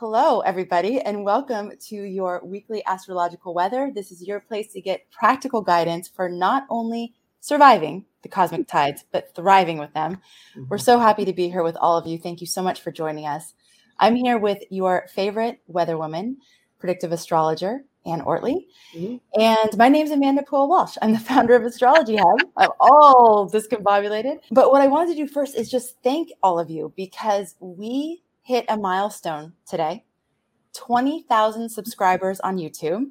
Hello, everybody, and welcome to your weekly astrological weather. This is your place to get practical guidance for not only surviving the cosmic tides, but thriving with them. Mm-hmm. We're so happy to be here with all of you. Thank you so much for joining us. I'm here with your favorite weather woman, predictive astrologer, Anne Ortelee. Mm-hmm. And my name is Amanda Pua Walsh. I'm the founder of Astrology Hub. I'm all discombobulated. But what I wanted to do first is just thank all of you because we hit a milestone today 20,000 subscribers on YouTube.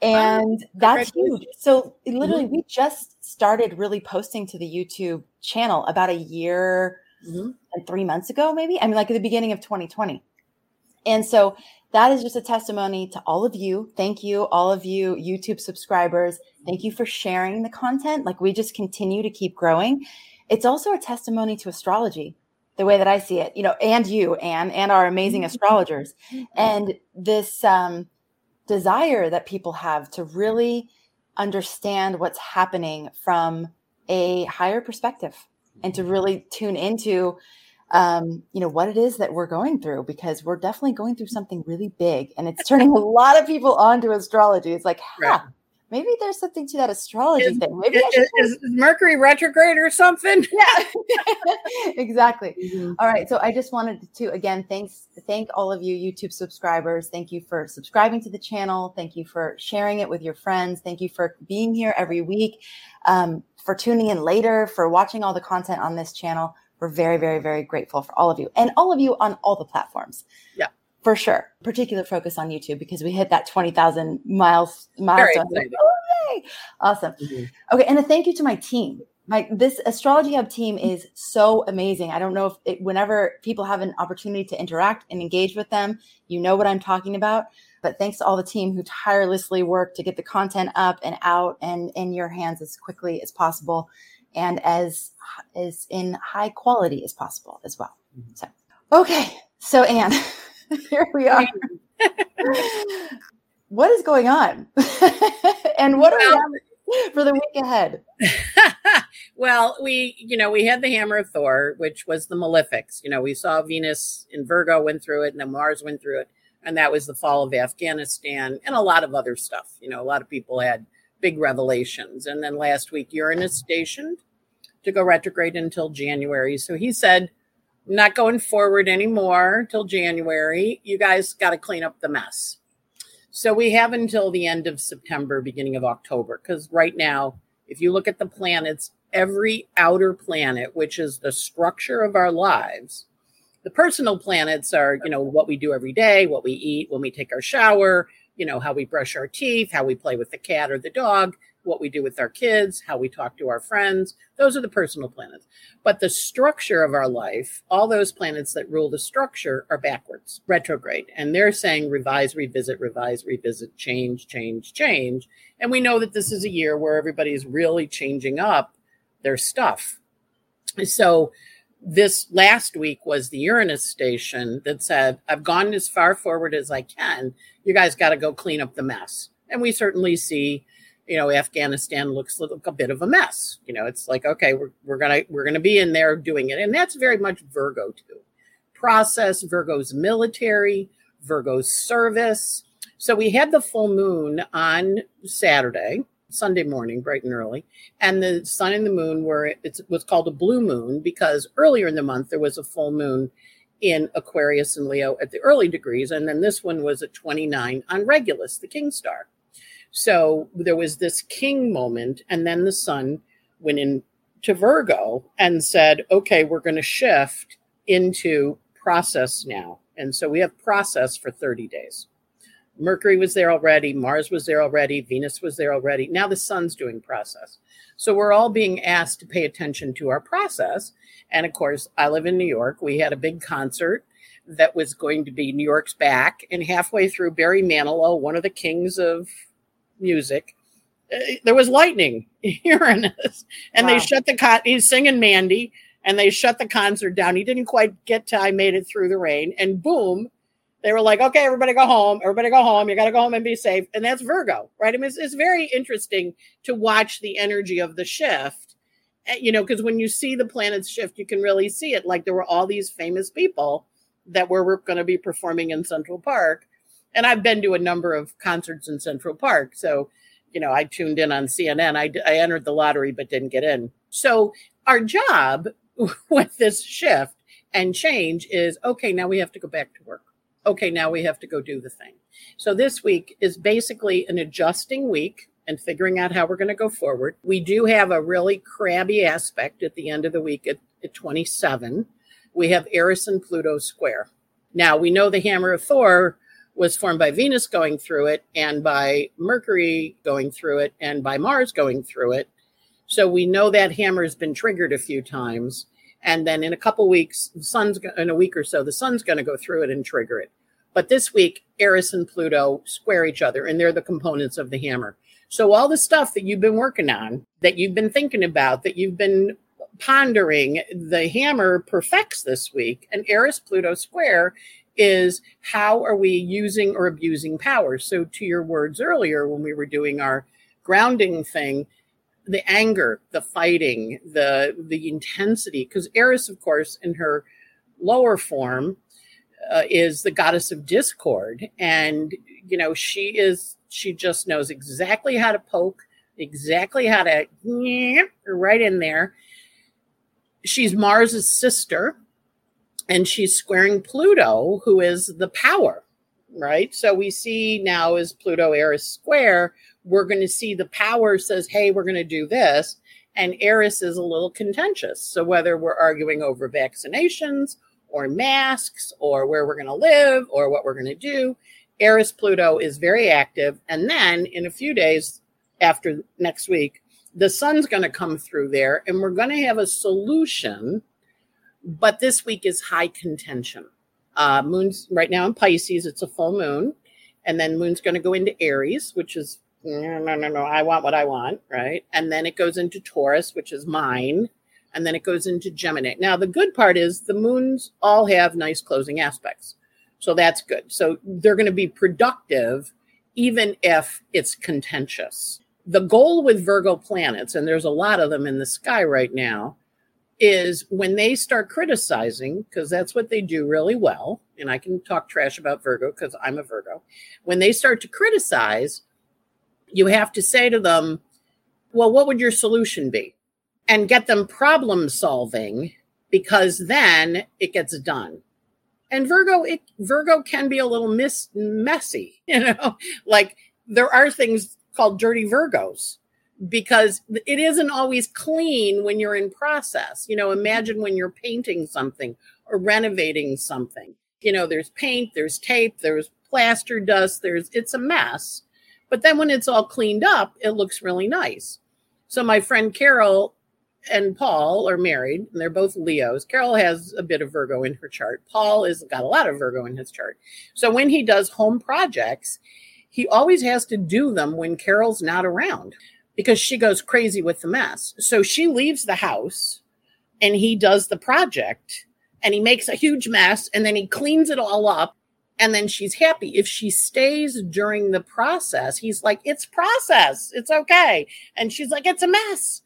And that's huge. So, literally, mm-hmm. we just started really posting to the YouTube channel about a year mm-hmm. and three months ago, maybe. I mean, like at the beginning of 2020. And so, that is just a testimony to all of you. Thank you, all of you YouTube subscribers. Thank you for sharing the content. Like, we just continue to keep growing. It's also a testimony to astrology the way that I see it, you know, and you, Anne, and our amazing mm-hmm. astrologers, mm-hmm. and this um, desire that people have to really understand what's happening from a higher perspective and to really tune into um, you know what it is that we're going through because we're definitely going through something really big and it's turning a lot of people onto astrology. It's like ha, maybe there's something to that astrology is, thing. Maybe is, is, Mercury retrograde or something? Yeah, exactly. Mm-hmm. All right. So I just wanted to again thanks thank all of you YouTube subscribers. Thank you for subscribing to the channel. Thank you for sharing it with your friends. Thank you for being here every week. Um, for tuning in later, for watching all the content on this channel. We're very, very, very grateful for all of you and all of you on all the platforms. Yeah for sure. Particular focus on YouTube because we hit that 20,000 miles milestone. Oh, awesome. Mm-hmm. Okay. And a thank you to my team. My, this astrology hub team is so amazing. I don't know if it, whenever people have an opportunity to interact and engage with them, you know what I'm talking about. But thanks to all the team who tirelessly work to get the content up and out and in your hands as quickly as possible and as as in high quality as possible as well. Mm-hmm. So, okay. So, Anne. here we are. what is going on? and what well, are we for the week ahead? well, we, you know, we had the Hammer of Thor, which was the malefics. You know, we saw Venus in Virgo went through it, and then Mars went through it, and that was the fall of Afghanistan and a lot of other stuff. You know, a lot of people had big revelations. And then last week, Uranus stationed to go retrograde until January. So he said, not going forward anymore till January. You guys got to clean up the mess. So we have until the end of September, beginning of October, because right now, if you look at the planets, every outer planet, which is the structure of our lives, the personal planets are, you know, what we do every day, what we eat when we take our shower, you know, how we brush our teeth, how we play with the cat or the dog what we do with our kids, how we talk to our friends. Those are the personal planets. But the structure of our life, all those planets that rule the structure are backwards, retrograde. And they're saying revise, revisit, revise, revisit, change, change, change. And we know that this is a year where everybody's really changing up their stuff. So this last week was the Uranus station that said, I've gone as far forward as I can. You guys got to go clean up the mess. And we certainly see you know afghanistan looks like a bit of a mess. You know it's like okay we're, we're gonna we're gonna be in there doing it. And that's very much virgo too. Process virgo's military virgo's service. So we had the full moon on saturday sunday morning bright and early and the sun and the moon were it was called a blue moon because earlier in the month there was a full moon in aquarius and leo at the early degrees and then this one was at 29 on regulus the king star so there was this king moment, and then the sun went into Virgo and said, okay, we're going to shift into process now. And so we have process for 30 days. Mercury was there already, Mars was there already, Venus was there already. Now the sun's doing process. So we're all being asked to pay attention to our process. And of course, I live in New York. We had a big concert that was going to be New York's back. And halfway through, Barry Manilow, one of the kings of music. Uh, there was lightning Uranus, and wow. they shut the con. He's singing Mandy, and they shut the concert down. He didn't quite get to "I Made It Through the Rain," and boom, they were like, "Okay, everybody go home. Everybody go home. You got to go home and be safe." And that's Virgo, right? I mean, it's, it's very interesting to watch the energy of the shift. Eh, you know, because when you see the planets shift, you can really see it. Like there were all these famous people that we're going to be performing in Central Park. And I've been to a number of concerts in Central Park. So, you know, I tuned in on CNN. I, I entered the lottery, but didn't get in. So, our job with this shift and change is okay, now we have to go back to work. Okay, now we have to go do the thing. So, this week is basically an adjusting week and figuring out how we're going to go forward. We do have a really crabby aspect at the end of the week at, at 27. We have Eris and Pluto square. Now, we know the Hammer of Thor was formed by Venus going through it and by Mercury going through it and by Mars going through it. So we know that hammer has been triggered a few times. And then in a couple weeks, the sun's in a week or so, the sun's going to go through it and trigger it. But this week, Eris and Pluto square each other, and they're the components of the hammer. So all the stuff that you've been working on, that you've been thinking about, that you've been pondering, the hammer perfects this week. And Eris Pluto square is how are we using or abusing power? So to your words earlier when we were doing our grounding thing, the anger, the fighting, the the intensity, because Eris, of course, in her lower form, uh, is the goddess of discord, and you know she is she just knows exactly how to poke, exactly how to right in there. She's Mars's sister, and she's squaring Pluto, who is the power, right? So we see now as Pluto Eris square, we're going to see the power says, hey, we're going to do this. And Eris is a little contentious. So whether we're arguing over vaccinations or masks or where we're going to live or what we're going to do, Eris Pluto is very active. And then in a few days after next week, the sun's going to come through there and we're going to have a solution. But this week is high contention. Uh, moon's right now in Pisces, it's a full moon. And then moon's going to go into Aries, which is no, no, no, no. I want what I want, right? And then it goes into Taurus, which is mine. And then it goes into Gemini. Now, the good part is the moons all have nice closing aspects. So that's good. So they're going to be productive even if it's contentious. The goal with Virgo planets, and there's a lot of them in the sky right now, is when they start criticizing, because that's what they do really well. And I can talk trash about Virgo because I'm a Virgo. When they start to criticize, you have to say to them, well, what would your solution be? And get them problem solving because then it gets done and Virgo, it, Virgo can be a little miss, messy, you know, like there are things called dirty Virgos because it isn't always clean when you're in process. You know, imagine when you're painting something or renovating something. You know, there's paint, there's tape, there's plaster dust, there's it's a mess. But then when it's all cleaned up, it looks really nice. So my friend Carol and Paul are married, and they're both Leos. Carol has a bit of Virgo in her chart. Paul has got a lot of Virgo in his chart. So when he does home projects, he always has to do them when Carol's not around because she goes crazy with the mess. So she leaves the house and he does the project and he makes a huge mess and then he cleans it all up and then she's happy. If she stays during the process, he's like, It's process. It's okay. And she's like, It's a mess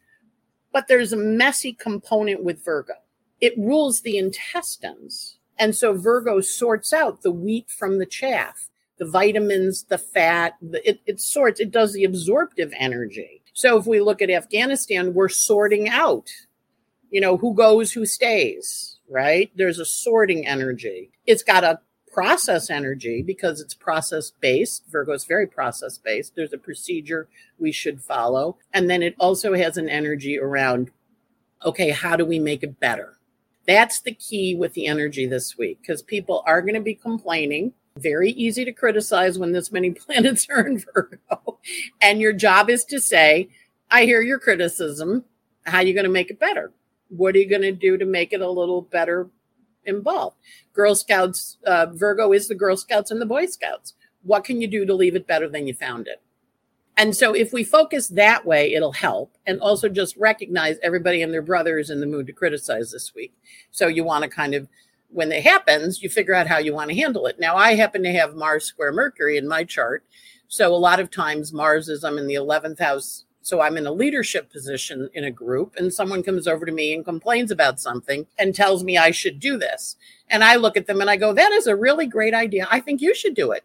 but there's a messy component with Virgo. It rules the intestines. And so Virgo sorts out the wheat from the chaff, the vitamins, the fat, it, it sorts, it does the absorptive energy. So if we look at Afghanistan, we're sorting out, you know, who goes, who stays, right? There's a sorting energy. It's got a process energy because it's process based. Virgo is very process based. There's a procedure we should follow. And then it also has an energy around, okay, how do we make it better? That's the key with the energy this week because people are going to be complaining. Very easy to criticize when this many planets are in Virgo. And your job is to say, I hear your criticism. How are you going to make it better? What are you going to do to make it a little better involved. Girl Scouts, uh, Virgo is the Girl Scouts and the Boy Scouts. What can you do to leave it better than you found it? And so if we focus that way, it'll help. And also just recognize everybody and their brothers in the mood to criticize this week. So you want to kind of, when it happens, you figure out how you want to handle it. Now, I happen to have Mars square Mercury in my chart. So a lot of times Mars is, I'm in the 11th house So I'm in a leadership position in a group, and someone comes over to me and complains about something and tells me I should do this. And I look at them and I go, That is a really great idea. I think you should do it.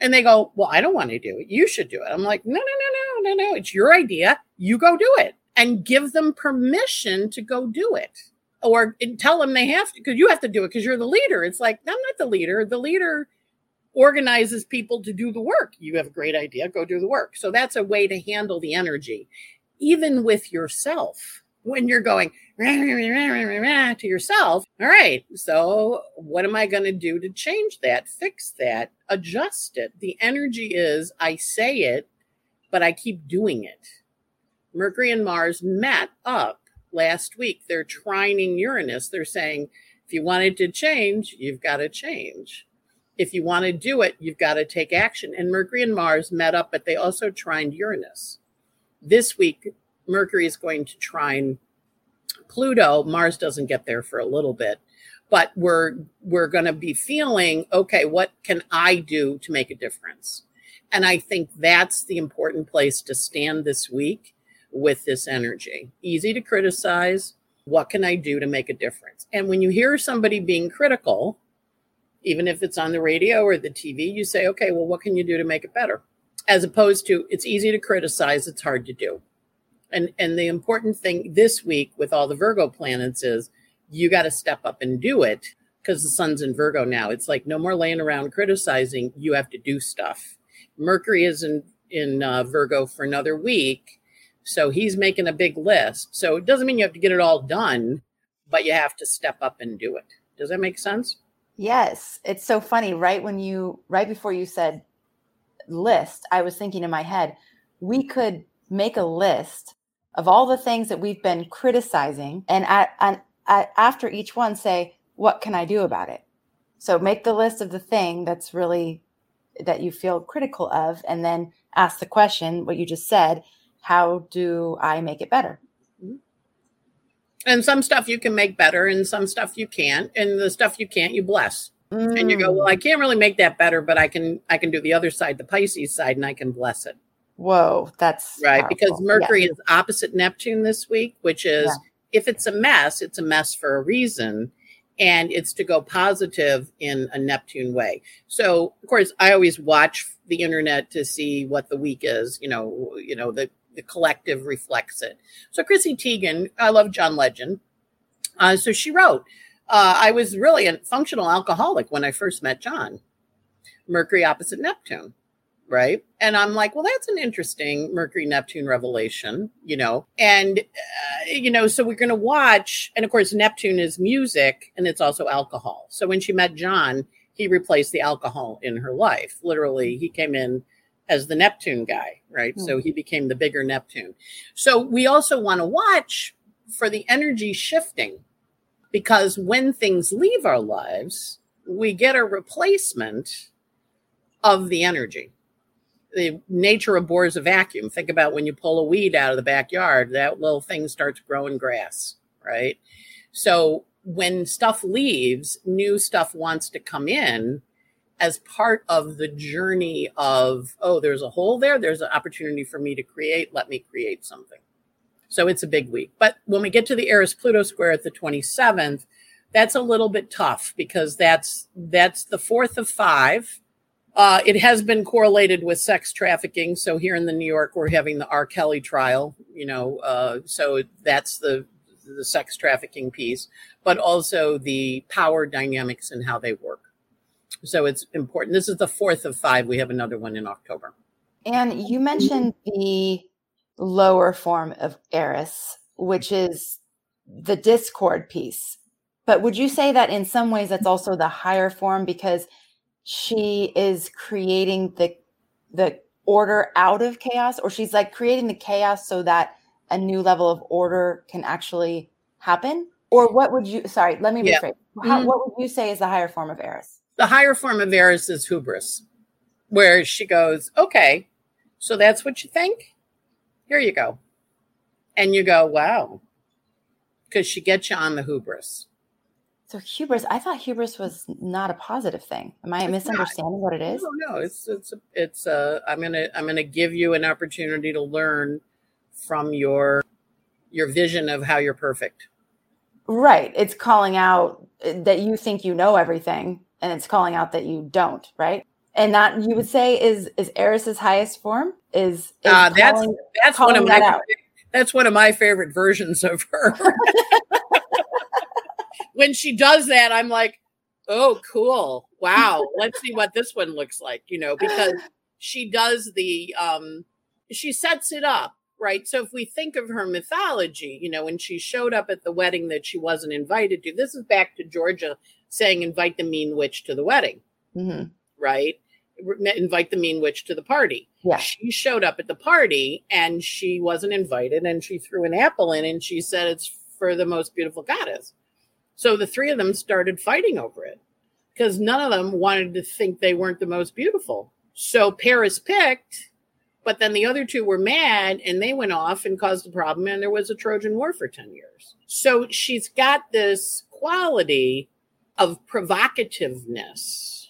And they go, Well, I don't want to do it. You should do it. I'm like, No, no, no, no, no, no. It's your idea. You go do it and give them permission to go do it or tell them they have to because you have to do it because you're the leader. It's like, I'm not the leader. The leader organizes people to do the work. You have a great idea, go do the work. So that's a way to handle the energy, even with yourself. When you're going rah, rah, rah, to yourself, all right, so what am I going to do to change that, fix that, adjust it? The energy is I say it, but I keep doing it. Mercury and Mars met up last week. They're trining Uranus. They're saying, if you wanted to change, you've got to change if you want to do it, you've got to take action. And Mercury and Mars met up, but they also trined Uranus. This week, Mercury is going to trine Pluto. Mars doesn't get there for a little bit, but we're we're going to be feeling okay. What can I do to make a difference? And I think that's the important place to stand this week with this energy. Easy to criticize. What can I do to make a difference? And when you hear somebody being critical, even if it's on the radio or the TV, you say, okay, well, what can you do to make it better? As opposed to it's easy to criticize, it's hard to do. And and the important thing this week with all the Virgo planets is you got to step up and do it because the sun's in Virgo now. It's like no more laying around criticizing. You have to do stuff. Mercury is in in uh, Virgo for another week, so he's making a big list. So it doesn't mean you have to get it all done, but you have to step up and do it. Does that make sense? Yes, it's so funny. Right when you, right before you said list, I was thinking in my head, we could make a list of all the things that we've been criticizing, and after each one, say, what can I do about it? So make the list of the thing that's really that you feel critical of, and then ask the question, what you just said, how do I make it better? and some stuff you can make better and some stuff you can't and the stuff you can't you bless mm. and you go well i mm. can't really make that better but i can i can do the other side the pisces side and i can bless it whoa that's right powerful. because mercury yes. is opposite neptune this week which is yeah. if it's a mess it's a mess for a reason and it's to go positive in a neptune way so of course i always watch the internet to see what the week is you know you know the the collective reflects it. So Chrissy Teigen, I love John Legend. Uh, so she wrote, uh, I was really a functional alcoholic when I first met John. Mercury opposite Neptune, right? And I'm like, well, that's an interesting Mercury Neptune revelation, you know. And, uh, you know, so we're going to watch. And of course, Neptune is music and it's also alcohol. So when she met John, he replaced the alcohol in her life. Literally, he came in as the Neptune guy, right? Mm-hmm. So he became the bigger Neptune. So we also want to watch for the energy shifting because when things leave our lives, we get a replacement of the energy. The nature abhors a vacuum. Think about when you pull a weed out of the backyard, that little thing starts growing grass, right? So when stuff leaves, new stuff wants to come in as part of the journey of, oh, there's a hole there, there's an opportunity for me to create, let me create something. So it's a big week. But when we get to the Eris Pluto square at the 27th, that's a little bit tough because that's that's the fourth of five. Uh, it has been correlated with sex trafficking. So here in the New York, we're having the R. Kelly trial. You know, uh, so that's the the sex trafficking piece, but also the power dynamics and how they work. So it's important. This is the fourth of five. We have another one in October. And you mentioned the lower form of Eris, which is the discord piece. But would you say that in some ways that's also the higher form because she is creating the the order out of chaos or she's like creating the chaos so that a new level of order can actually happen? Or what would you sorry, let me rephrase. Yeah. How, mm-hmm. What would you say is the higher form of Eris? The higher form of Eris is hubris, where she goes, okay, so that's what you think? Here you go. And you go, wow, because she gets you on the hubris. So hubris, I thought hubris was not a positive thing. Am I it's misunderstanding not. what it is? No, no, it's it's it's uh I'm gonna I'm gonna give you an opportunity to learn from your your vision of how you're perfect. Right. It's calling out that you think you know everything and it's calling out that you don't, right? And that you would say is is Eris's highest form is, is uh, that's calling, that's one of my that that's one of my favorite versions of her. when she does that, I'm like, oh, cool. Wow. Let's see what this one looks like, you know, because she does the um she sets it up right so if we think of her mythology you know when she showed up at the wedding that she wasn't invited to this is back to georgia saying invite the mean witch to the wedding mm-hmm. right? Invite the mean witch to the party. Yeah. She showed up at the party and she wasn't invited and she threw an apple in and she said it's for the most beautiful goddess. So the three of them started fighting over it because none of them wanted to think they weren't the most beautiful. So Paris picked, but then the other two were mad and they went off and caused a problem, and there was a Trojan War for 10 years. So she's got this quality of provocativeness.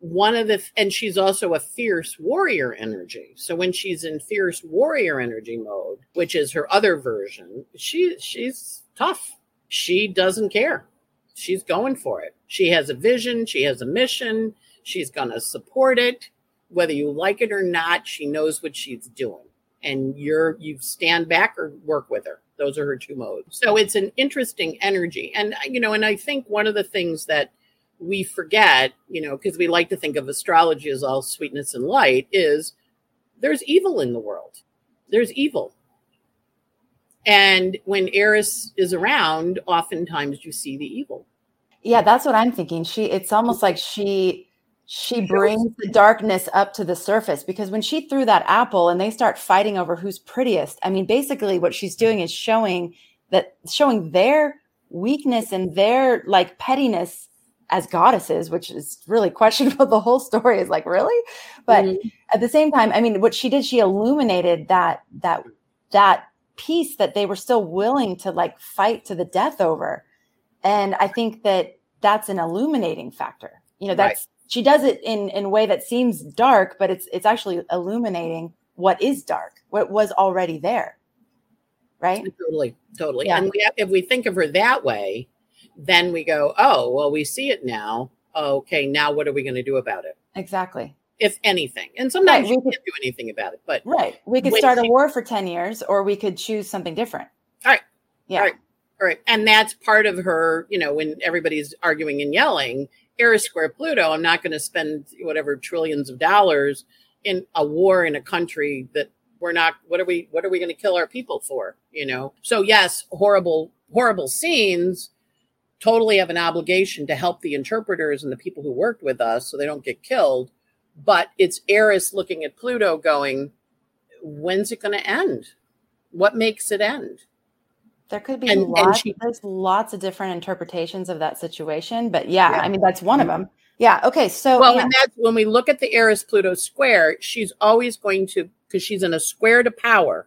One of the, and she's also a fierce warrior energy. So when she's in fierce warrior energy mode, which is her other version, she she's tough. She doesn't care. She's going for it. She has a vision. She has a mission She's going to support it. Whether you like it or not, she knows what she's doing. And you're, you stand back or work with her. Those are her two modes. So it's an interesting energy. And, uh, you know, and I think one of the things that we forget, you know, because we like to think of astrology as all sweetness and light, is there's evil in the world. There's evil. And when Eris is around, oftentimes you see the evil. Yeah, that's what I'm thinking. She it's almost like she she brings the darkness up to the surface because when she threw that apple and they start fighting over who's prettiest, I mean, basically what she's doing is showing that showing their weakness and their like pettiness as goddesses, which is really questionable. The whole story is like, really? But mm-hmm. at the same time, I mean, what she did, she illuminated that that that piece that they were still willing to like fight to the death over. And I think that that's an illuminating factor. You know, that's right she does it in in a way that seems dark, but it's it's actually illuminating what is dark, what was already there. Right? Totally, totally. Yeah. And we have, if we think of her that way, then we go, oh, well, we see it now. Okay, now what are we going to do about it? Exactly. If anything, and sometimes right, we can't do anything about it, but right, we could start a war for ten years, or we could choose something different. All right. Yeah. All right. All right. And that's part of her, you know, when everybody's arguing and yelling, Eris Square Pluto, I'm not going to spend whatever trillions of dollars in a war in a country that we're not what are we what are we going to kill our people for you know? So yes horrible horrible scenes totally have an obligation to help the interpreters and the people who worked with us so they don't get killed but it's eris looking at pluto going when's it going to end? What makes it end there could be and, lots, and she, there's lots of different interpretations of that situation, but yeah, yeah. I mean that's one of mm-hmm. them. Yeah. Okay. So well, yeah. and that's when we look at the Eris Pluto square, she's always going to because she's in a square to power.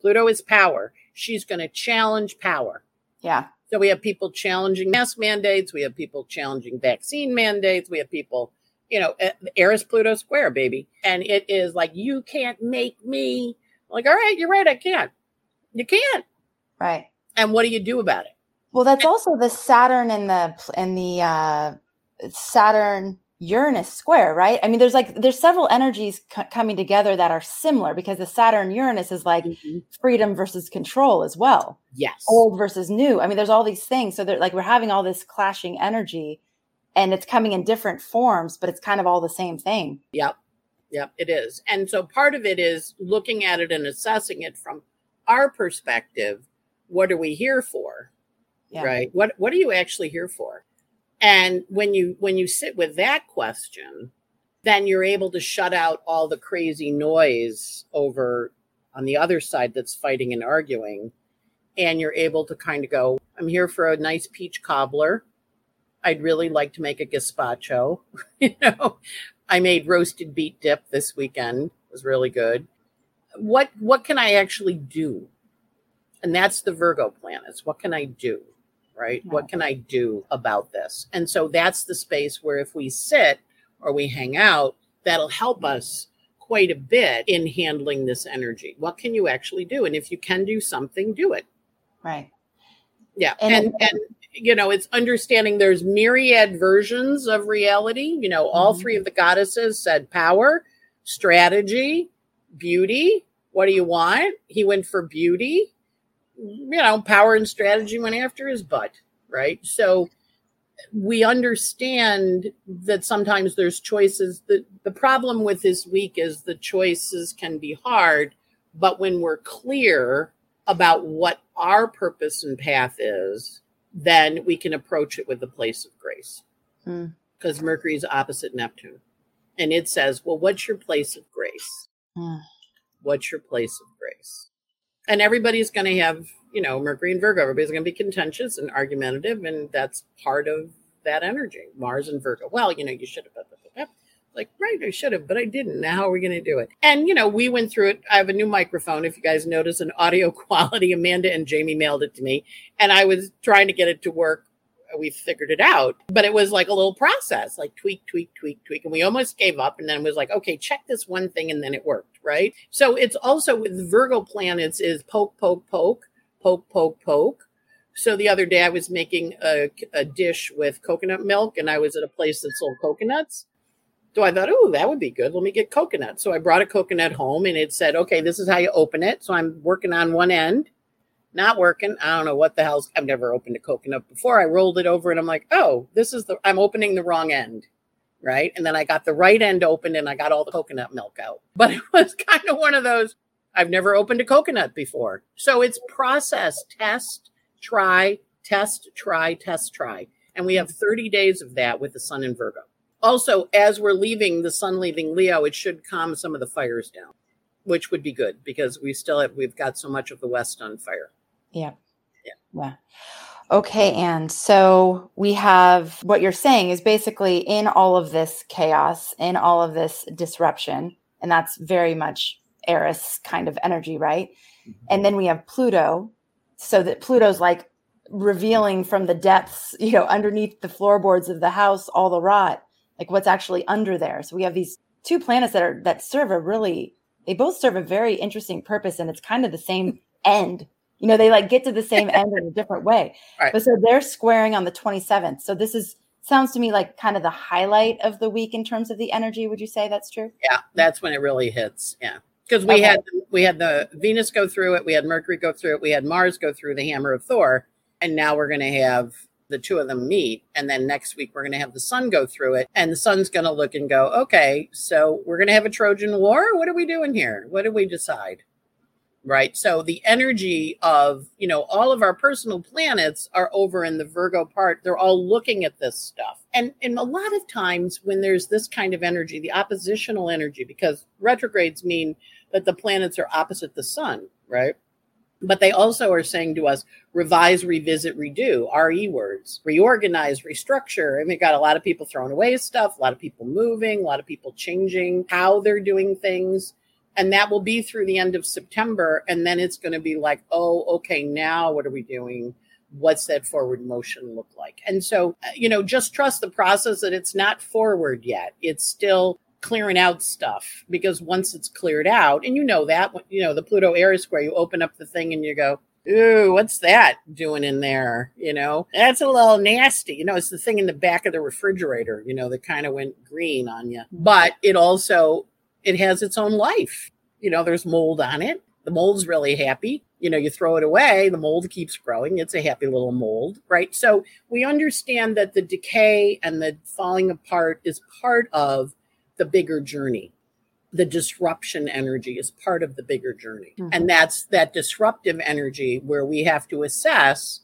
Pluto is power. She's going to challenge power. Yeah. So we have people challenging mask mandates. We have people challenging vaccine mandates. We have people, you know, eh, Eris Pluto square, baby. And it is like, you can't make me. like, all right, you're right. I can't. You can't. Right. And what do you do about it? Well, that's also the Saturn and the and the uh, Saturn Uranus square, right? I mean, there's like there's several energies c- coming together that are similar because the Saturn Uranus is like mm-hmm. freedom versus control as well. Yes, old versus new. I mean, there's all these things. So they're like we're having all this clashing energy, and it's coming in different forms, but it's kind of all the same thing. Yep, yep, it is. And so part of it is looking at it and assessing it from our perspective what are we here for? Yeah. Right? What what are you actually here for? And when you when you sit with that question, then you're able to shut out all the crazy noise over on the other side that's fighting and arguing. And you're able to kind of go, I'm here for a nice peach cobbler. I'd really like to make a gazpacho. you know, I made roasted beet dip this weekend. It was really good. What what can I actually do? And that's the Virgo planets. What can I do? Right? Yeah. What can I do about this? And so that's the space where if we sit or we hang out, that'll help us quite a bit in handling this energy. What can you actually do? And if you can do something, do it. Right. Yeah. And, and, and you know, it's understanding there's myriad versions of reality. You know, all mm-hmm. three of the goddesses said power, strategy, beauty. What do you want? He went for beauty. You know, power and strategy went after his butt, right? So we understand that sometimes there's choices. The, the problem with this week is the choices can be hard, but when we're clear about what our purpose and path is, then we can approach it with the place of grace. Because mm. Mercury is opposite Neptune. And it says, well, what's your place of grace? Mm. What's your place of grace? And everybody's going to have, you know, Mercury and Virgo. Everybody's going to be contentious and argumentative. And that's part of that energy, Mars and Virgo. Well, you know, you should have like, right, I should have, but I didn't. Now how are we going to do it? And, you know, we went through it. I have a new microphone. If you guys notice an audio quality, Amanda and Jamie mailed it to me. And I was trying to get it to work. We figured it out, but it was like a little process, like tweak, tweak, tweak, tweak. And we almost gave up and then it was like, okay, check this one thing. And then it worked, right? So it's also with Virgo planets is poke, poke, poke, poke, poke, poke. So the other day I was making a, a dish with coconut milk and I was at a place that sold coconuts so I thought, oh, that would be good. Let me get coconut. So I brought a coconut home and it said, okay, this is how you open it. So I'm working on one end, not working. I don't know what the hell's, I've never opened a coconut before. I rolled it over and I'm like, oh, this is the, I'm opening the wrong end. Right. And then I got the right end opened and I got all the coconut milk out. But it was kind of one of those, I've never opened a coconut before. So it's process, test, try, test, try, test, try. And we have 30 days of that with the sun in Virgo also, as we're leaving the sun leaving Leo, it should calm some of the fires down, which would be good because we still have we've got so much of the West on fire. Yeah. Yeah. Yeah. Okay, and so we have what you're saying is basically in all of this chaos, in all of this disruption, and that's very much Eris kind of energy, right? Mm-hmm. And then we have Pluto, so that Pluto's like revealing from the depths, you know, underneath the floorboards of the house, all the rot like what's actually under there. So we have these two planets that are that serve a really they both serve a very interesting purpose and it's kind of the same end. You know, they like get to the same end in a different way. Right. But so they're squaring on the 27th. So this is sounds to me like kind of the highlight of the week in terms of the energy. Would you say that's true? Yeah, that's when it really hits. Yeah. Because we okay. had we had the Venus go through it, we had Mercury go through it, we had Mars go through the hammer of Thor, and now we're going to have the two of them meet. And then next week, we're going to have the sun go through it. And the sun's going to look and go, okay, so we're going to have a Trojan War. What are we doing here? What did we decide? Right. So the energy of, you know, all of our personal planets are over in the Virgo part. They're all looking at this stuff. And, and a lot of times when there's this kind of energy, the oppositional energy, because retrogrades mean that the planets are opposite the sun, right? But they also are saying to us, revise, revisit, redo, RE words, reorganize, restructure. And we got a lot of people throwing away stuff, a lot of people moving, a lot of people changing how they're doing things. And that will be through the end of September. And then it's going to be like, oh, okay, now what are we doing? What's that forward motion look like? And so, uh, you know, just trust the process that it's not forward yet. It's still clearing out stuff because once it's cleared out, and you know that, you know, the Pluto Eris square, you open up the thing and you go, Ooh, what's that doing in there? You know, that's a little nasty. You know, it's the thing in the back of the refrigerator, you know, that kind of went green on you. But it also it has its own life. You know, there's mold on it. The mold's really happy. You know, you throw it away, the mold keeps growing. It's a happy little mold, right? So we understand that the decay and the falling apart is part of the bigger journey the disruption energy is part of the bigger journey mm-hmm. and that's that disruptive energy where we have to assess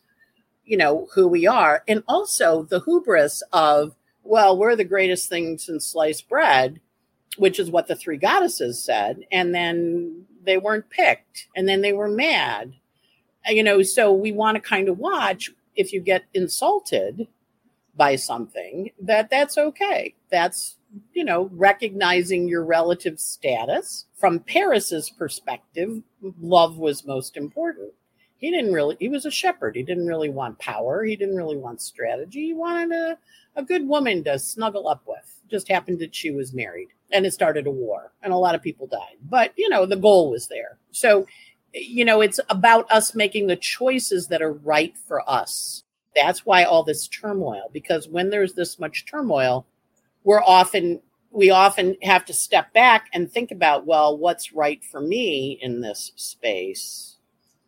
you know who we are and also the hubris of well we're the greatest thing since sliced bread which is what the three goddesses said and then they weren't picked and then they were mad uh, you know so we want to kind of watch if you get insulted by something that that's okay that's you know, recognizing your relative status. From Paris's perspective, love was most important. He didn't really, he was a shepherd. He didn't really want power. He didn't really want strategy. He wanted a, a good woman to snuggle up with. Just happened that she was married and it started a war and a lot of people died. But, you know, the goal was there. So, you know, it's about us making the choices that are right for us. That's why all this turmoil, because when there's this much turmoil, we're often we often have to step back and think about, well, what's right for me in this space?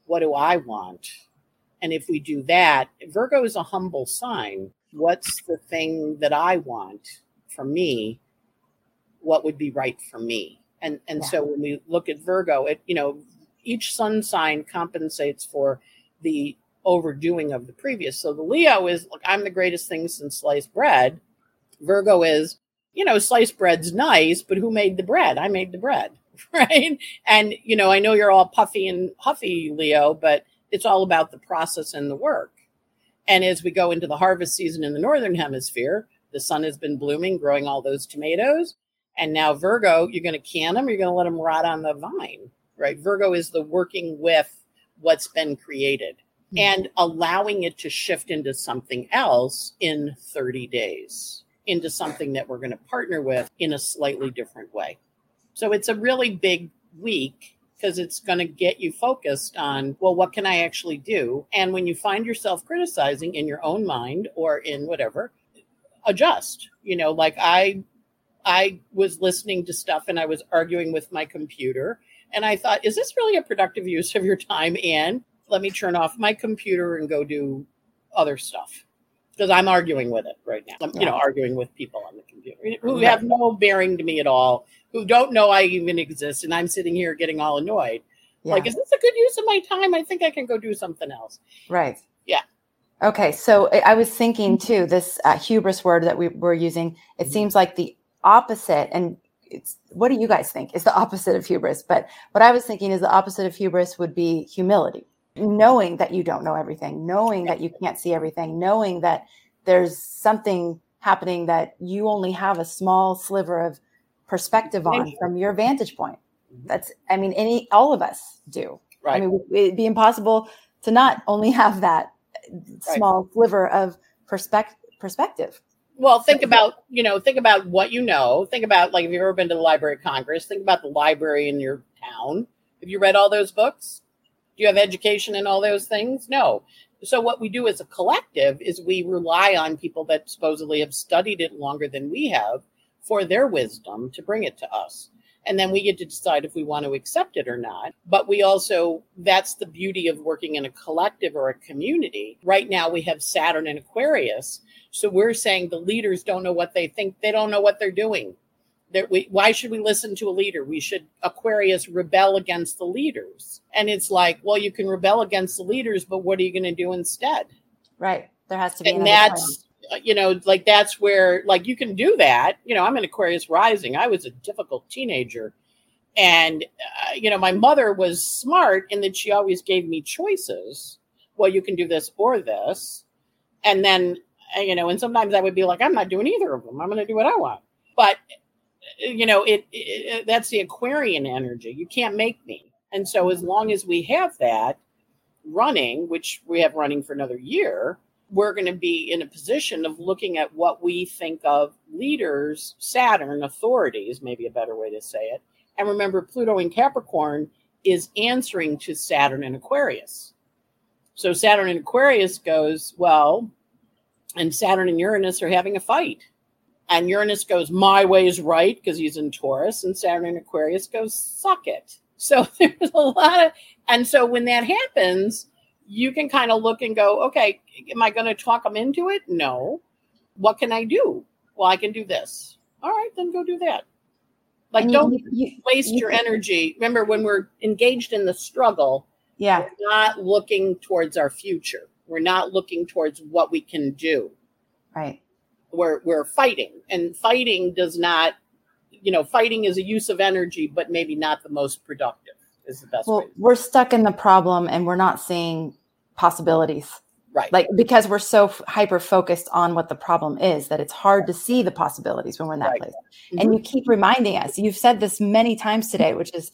What do I want? And if we do that, Virgo is a humble sign. What's the thing that I want for me? What would be right for me? And and yeah. so when we look at Virgo, it you know, each sun sign compensates for the overdoing of the previous. So the Leo is like I'm the greatest thing since sliced bread. Virgo is, you know, sliced bread's nice, but who made the bread? I made the bread, right? And you know, I know you're all puffy and huffy, Leo, but it's all about the process and the work. And as we go into the harvest season in the northern hemisphere, the sun has been blooming, growing all those tomatoes. And now Virgo, you're going to can them, you're going to let them rot on the vine, right? Virgo is the working with what's been created mm-hmm. and allowing it to shift into something else in 30 days, into something that we're going to partner with in a slightly different way. So it's a really big week because it's going to get you focused on, well, what can I actually do? And when you find yourself criticizing in your own mind or in whatever, adjust. You know, like I I was listening to stuff and I was arguing with my computer and I thought, is this really a productive use of your time? And let me turn off my computer and go do other stuff because I'm arguing with it right now. I'm, you know, arguing with people on the computer who have no bearing to me at all who don't know I even exist, and I'm sitting here getting all annoyed. Yeah. Like, is this a good use of my time? I think I can go do something else. Right. Yeah. Okay. So I was thinking too, this uh, hubris word that we were using, it mm-hmm. seems like the opposite. And it's, what do you guys think is the opposite of hubris? But what I was thinking is the opposite of hubris would be humility, knowing that you don't know everything, knowing that you can't see everything, knowing that there's something happening that you only have a small sliver of perspective on from your vantage point. Mm-hmm. That's, I mean, any, all of us do. Right. I mean, it'd be impossible to not only have that small right. sliver of perspective. Perspective. Well, think about you know, think about what you know. Think about like if you've ever been to the Library of Congress. Think about the library in your town. Have you read all those books? Do you have education in all those things? No. So what we do as a collective is we rely on people that supposedly have studied it longer than we have for their wisdom to bring it to us. And then we get to decide if we want to accept it or not. But we also, that's the beauty of working in a collective or a community. Right now, we have Saturn and Aquarius. So we're saying the leaders don't know what they think, they don't know what they're doing. That we, why should we listen to a leader? We should Aquarius rebel against the leaders. And it's like, well, you can rebel against the leaders, but what are you going to do instead? Right. There has to be. And that's uh, you know, like that's where like you can do that. You know, I'm an Aquarius rising. I was a difficult teenager. And, uh, you know, my mother was smart in that she always gave me choices. Well, you can do this or this. And then, uh, you know, and sometimes I would be like, I'm not doing either of them. I'm going to do what I want. But, uh, you know, it, it that's the Aquarian energy. You can't make me. And so as long as we have that running, which we have running for another year, we're going to be in a position of looking at what we think of leaders, Saturn, authorities, maybe a better way to say it. And remember, Pluto in Capricorn is answering to Saturn in Aquarius. So Saturn in Aquarius goes, well, and Saturn and Uranus are having a fight. And Uranus goes, my way is right because he's in Taurus. And Saturn in Aquarius goes, suck it. So there's a lot of, and so when that happens, you can kind of look and go, okay, am I going to talk them into it? No. What can I do? Well, I can do this. All right, then go do that. Like, don't you, waste you, your energy. Remember, when we're engaged in the struggle, yeah, we're not looking towards our future. We're not looking towards what we can do. Right. We're we're fighting, and fighting does not, you know, fighting is a use of energy, but maybe not the most productive. Is the best. Well, we're stuck in the problem, and we're not seeing possibilities. Right. Like because we're so f- hyper focused on what the problem is that it's hard to see the possibilities when we're in that right. place. Mm-hmm. And you keep reminding us. You've said this many times today, which is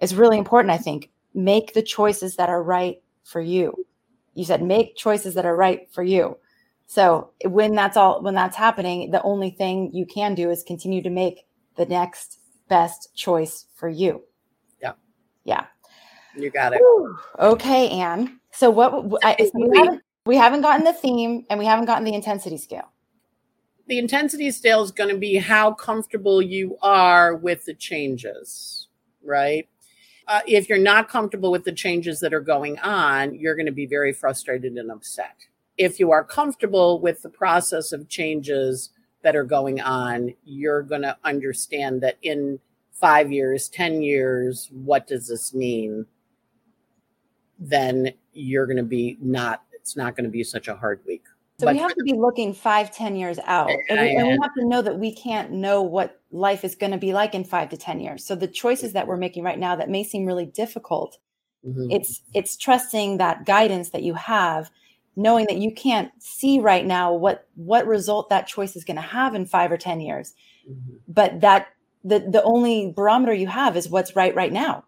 is really important I think. Make the choices that are right for you. You said make choices that are right for you. So when that's all when that's happening, the only thing you can do is continue to make the next best choice for you. Yeah. Yeah. You got it. Whew. Okay, Anne. So what I, we, haven't, we haven't gotten the theme and we haven't gotten the intensity scale. The intensity scale is going to be how comfortable you are with the changes, right? Uh, if you're not comfortable with the changes that are going on, you're going to be very frustrated and upset. If you are comfortable with the process of changes that are going on, you're going to understand that in five years, 10 years, what does this mean? Then you're going to be not, it's not going to be such a hard week. So but we have to be looking five, ten years out. And we, and we have to know that we can't know what life is going to be like in five to 10 years. So the choices that we're making right now that may seem really difficult, mm-hmm. it's it's trusting that guidance that you have, knowing that you can't see right now what what result that choice is going to have in five or 10 years. Mm-hmm. But that the the only barometer you have is what's right right now.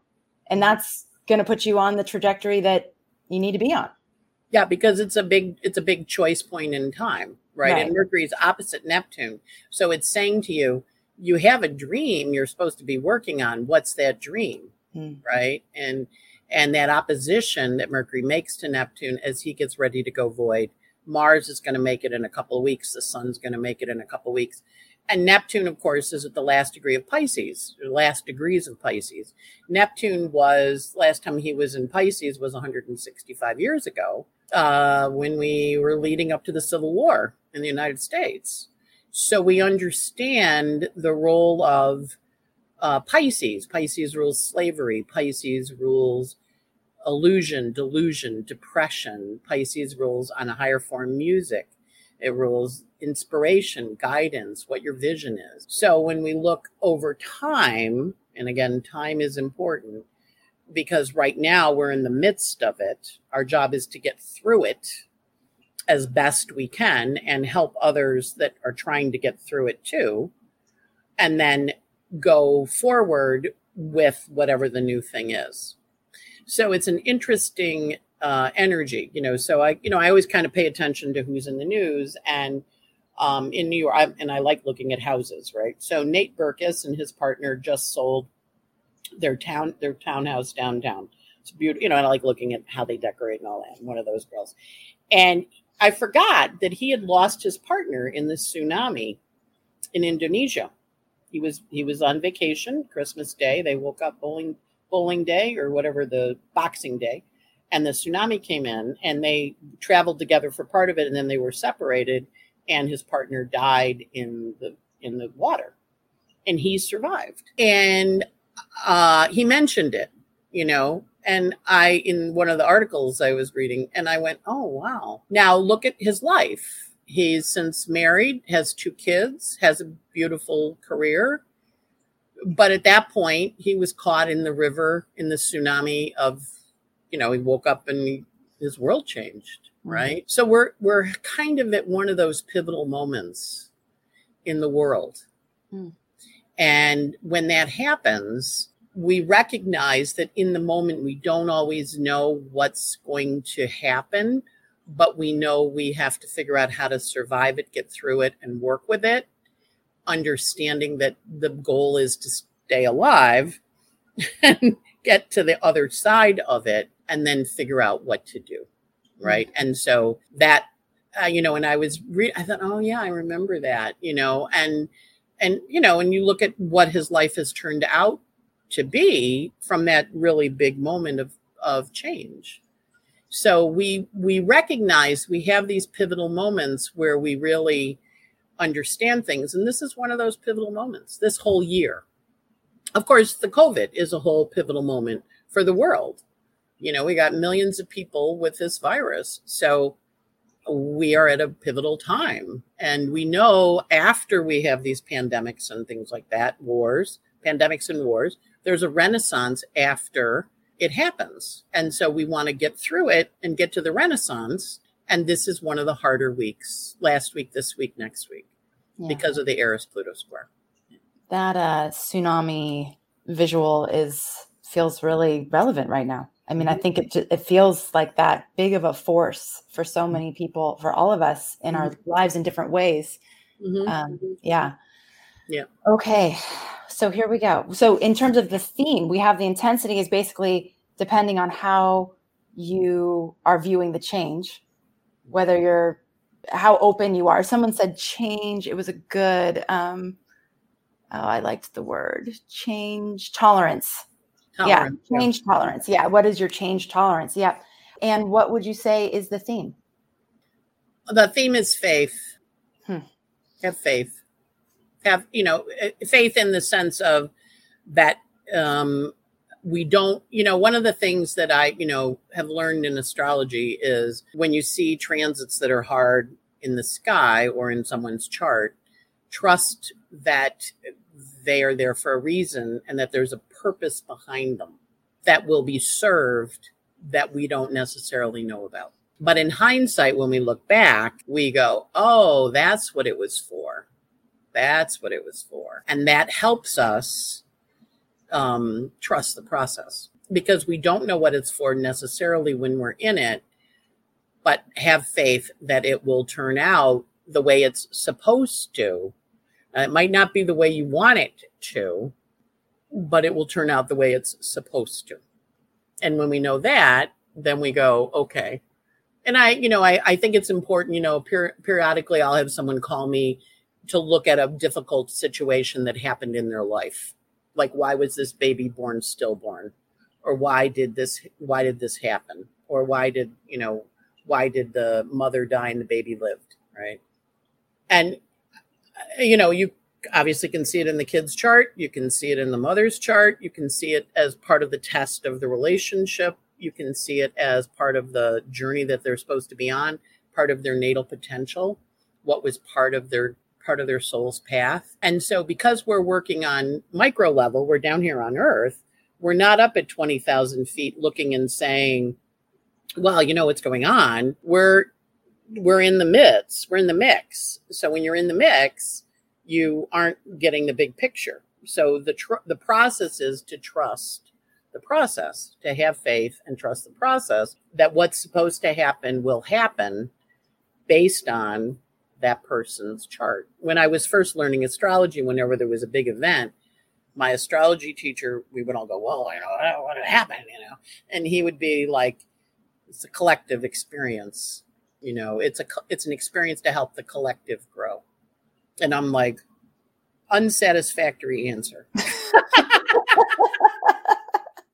And that's going to put you on the trajectory that you need to be on. Yeah, because it's a big it's a big choice point in time, right? right. And Mercury is opposite Neptune. So it's saying to you, you have a dream you're supposed to be working on. What's that dream? Mm. Right? And and that opposition that Mercury makes to Neptune as he gets ready to go void. Mars is going to make it in a couple of weeks. The sun's going to make it in a couple of weeks. And Neptune, of course, is at the last degree of Pisces, the last degrees of Pisces. Neptune was, last time he was in Pisces was 165 years ago uh, when we were leading up to the Civil War in the United States. So we understand the role of uh, Pisces. Pisces rules slavery. Pisces rules illusion, delusion, depression. Pisces rules on a higher form music. It rules inspiration, guidance, what your vision is. So when we look over time, and again, time is important, because right now we're in the midst of it. Our job is to get through it as best we can and help others that are trying to get through it too. And then go forward with whatever the new thing is. So it's an interesting uh, energy, you know. So I, you know, I always kind of pay attention to who's in the news, and um, in New York, I, and I like looking at houses, right? So Nate Berkus and his partner just sold their town their townhouse downtown. It's beautiful, you know, and I like looking at how they decorate and all that. I'm one of those girls. And I forgot that he had lost his partner in the tsunami in Indonesia. He was he was on vacation Christmas Day. They woke up bowling bowling day or whatever the boxing day, and the tsunami came in and they traveled together for part of it, and then they were separated, and his partner died in the in the water, and he survived. And uh, he mentioned it, you know, and I, in one of the articles I was reading, and I went, oh, wow. Now look at his life. He's since married, has two kids, has a beautiful career. But at that point, he was caught in the river in the tsunami of, you know, he woke up and he, his world changed. Right? Mm-hmm. So we're we're kind of at one of those pivotal moments in the world. Mm. And when that happens, we recognize that in the moment we don't always know what's going to happen, but we know we have to figure out how to survive it, get through it, and work with it, understanding that the goal is to stay alive and get to the other side of it and then figure out what to do. Right. Mm-hmm. And so that, uh, you know, and I was, re- I thought, oh, yeah, I remember that, you know, and, and you know and you look at what his life has turned out to be from that really big moment of of change so we we recognize we have these pivotal moments where we really understand things and this is one of those pivotal moments this whole year of course the covid is a whole pivotal moment for the world you know we got millions of people with this virus so we are at a pivotal time. And we know after we have these pandemics and things like that, wars, pandemics and wars, there's a renaissance after it happens. And so we want to get through it and get to the renaissance. And this is one of the harder weeks last week, this week, next week, yeah. because of the Eris Pluto square. That uh, tsunami visual is feels really relevant right now. I mean, I think it it feels like that big of a force for so many people, for all of us in our Mm-hmm. lives in different ways. Mhm. Um, yeah. Yeah. Okay. So here we go. So in terms of the theme, we have the intensity is basically depending on how you are viewing the change, whether you're how open you are. Someone said change. It was a good um oh, I liked the word change tolerance. Tolerant. Yeah. Change tolerance. Yeah. What is your change tolerance? Yeah. And what would you say is the theme? the theme is faith. Hmm. Have faith. Have you know eh, faith in the sense of that um, we don't. You know, one of the things that I you know have learned in astrology is when you see transits that are hard in the sky or in someone's chart, trust that they are there for a reason and that there's a purpose behind them that will be served that we don't necessarily know about. But in hindsight, when we look back, we go, oh, that's what it was for. That's what it was for. And that helps us um, trust the process because we don't know what it's for necessarily when we're in it, but have faith that it will turn out the way it's supposed to. Uh, it might not be the way you want it to, but it will turn out the way it's supposed to. And when we know that, then we go, okay. And I, you know, I, I think it's important, you know, per- periodically I'll have someone call me to look at a difficult situation that happened in their life. Like, why was this baby born stillborn? Or why did this, why did this happen? Or why did, you know, why did the mother die and the baby lived? Right. And, you know, you obviously can see it in the kid's chart. You can see it in the mother's chart. You can see it as part of the test of the relationship. You can see it as part of the journey that they're supposed to be on, part of their natal potential, what was part of their part of their soul's path. And so because we're working on micro level, we're down here on earth, we're not up at 20,000 feet looking and saying, well, you know what's going on. We're we're in the midst, we're in the mix. So when you're in the mix, you aren't getting the big picture. So the tr- the process is to trust the process, to have faith and trust the process that what's supposed to happen will happen based on that person's chart. When I was first learning astrology, whenever there was a big event, my astrology teacher, we would all go, "Well, you know, what happened?" You know, and he would be like, "It's a collective experience. You know, it's a it's an experience to help the collective grow." And I'm like, unsatisfactory answer.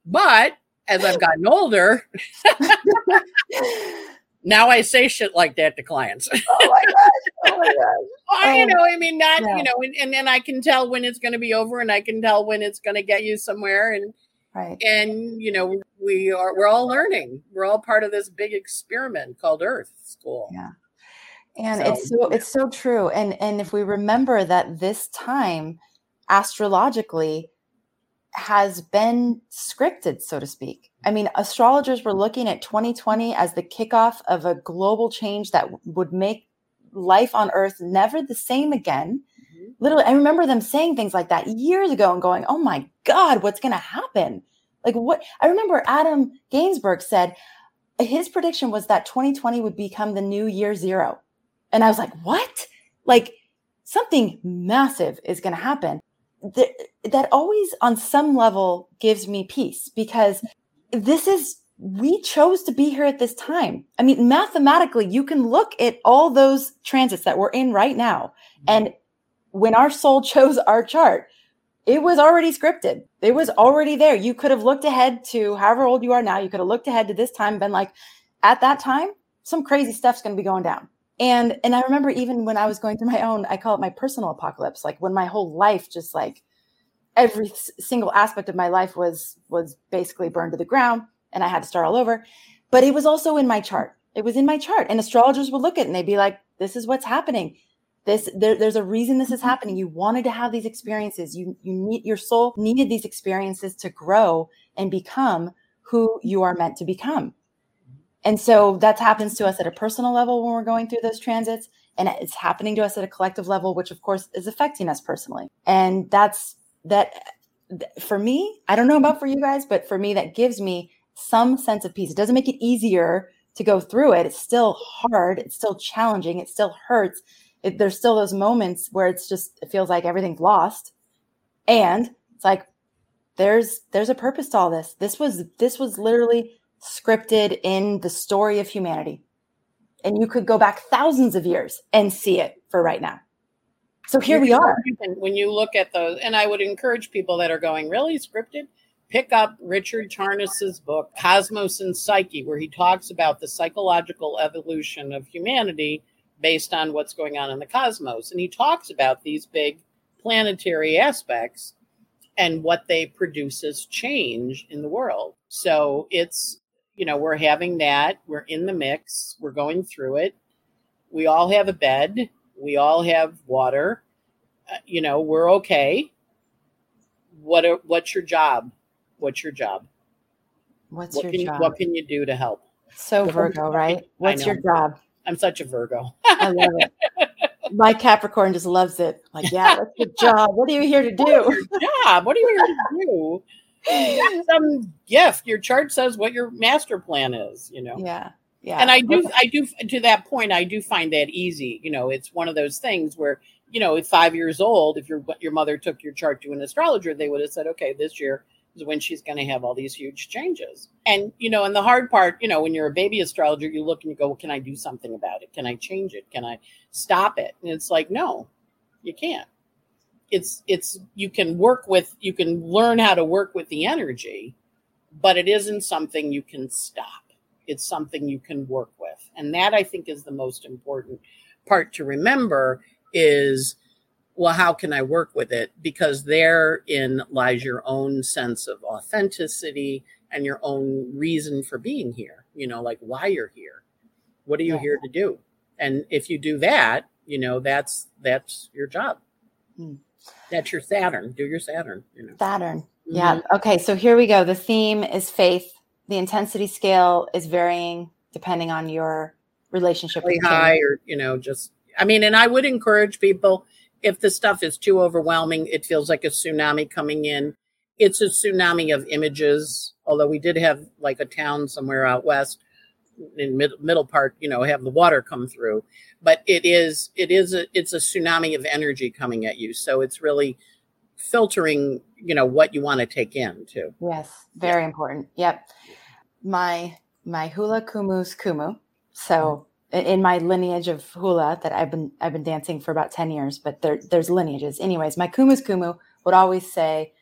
but as I've gotten older, now I say shit like that to clients. Oh my gosh. Oh my gosh. I, you Um, know, I mean, not, yeah. you know, and, and, and I can tell when it's going to be over and I can tell when it's going to get you somewhere. And, Right. and, you know, we are, we're all learning. We're all part of this big experiment called Earth School. Yeah. And So, it's so it's so true. And and if we remember that this time astrologically has been scripted, so to speak. I mean, astrologers were looking at 2020 as the kickoff of a global change that would make life on earth never the same again. Mhm. Literally, I remember them saying things like that years ago and going, "Oh my god, what's going to happen?" Like what I remember Adam Gainsburg said his prediction was that 2020 would become the new year zero. And I was like, what? Like something massive is going to happen. Th- that always, on some level, gives me peace because this is, we chose to be here at this time. I mean, mathematically, you can look at all those transits that we're in right now. And when our soul chose our chart, it was already scripted. It was already there. You could have looked ahead to however old you are now. You could have looked ahead to this time, and been like, at that time, some crazy stuff's going to be going down. And and I remember even when I was going through my own, I call it my personal apocalypse, like when my whole life just like every single aspect of my life was was basically burned to the ground and I had to start all over. But it was also in my chart. It was in my chart. And astrologers would look at it and they'd be like, this is what's happening. This there, there's a reason this is mm-hmm. happening. You wanted to have these experiences. You you need your soul needed these experiences to grow and become who you are meant to become. And so that happens to us at a personal level when we're going through those transits. And it's happening to us at a collective level, which of course is affecting us personally. And that's that for me. I don't know about for you guys, but for me, that gives me some sense of peace. It doesn't make it easier to go through it. It's still hard. It's still challenging. It still hurts. It, there's still those moments where it's just it feels like everything's lost, and it's like there's there's a purpose to all this. This was this was literally scripted in the story of humanity, and you could go back thousands of years and see it for right now. So here we are. When you look at those, and I would encourage people that are going really scripted pick up Richard Tarnas's book, Cosmos and Psyche, where he talks about the psychological evolution of humanity based on what's going on in the cosmos. And he talks about these big planetary aspects and what they produce as change in the world. So it's, you know, we're having that, we're in the mix, we're going through it. We all have a bed, we all have water. Uh, you know, we're okay. What are, what's your job? What's your job? What's what your can, job? What can you do to help? So Virgo, right? What's your job? I'm such a Virgo. I love it. My Capricorn just loves it. Like, yeah, your job? What are you here to do? job? What are you here to do? Some gift. Your chart says what your master plan is. You know. Yeah. Yeah. And I do, I do, to that point, I do find that easy. You know, it's one of those things where, you know, at five years old, if your your mother took your chart to an astrologer, they would have said, okay, this year when she's going to have all these huge changes. And, you know, and the hard part, you know, when you're a baby astrologer, you look and you go, well, can I do something about it? Can I change it? Can I stop it? And it's like, no, you can't. It's, it's, you can work with, you can learn how to work with the energy, but it isn't something you can stop. It's something you can work with. And that I think is the most important part to remember is well, how can I work with it? Because therein lies your own sense of authenticity and your own reason for being here, you know, like why you're here. What are you yeah. here to do? And if you do that, you know, that's that's your job. Hmm. That's your Saturn. Do your Saturn, you know. Saturn. Mm-hmm. Yeah. Okay, so here we go. The theme is faith. The intensity scale is varying depending on your relationship really high or, you know, just I mean, and I would encourage people if the stuff is too overwhelming, it feels like a tsunami coming in. It's a tsunami of images. Although we did have like a town somewhere out west in mid, middle part, you know, have the water come through, but it is it is a it's a tsunami of energy coming at you. So it's really filtering, you know, what you want to take in too. Yes, very yeah. important. Yep. My my hula kumus kumu. So mm. In my lineage of hula that I've been I've been dancing for about 10 years, but there, there's lineages. Anyways, my kumus kumu would always say,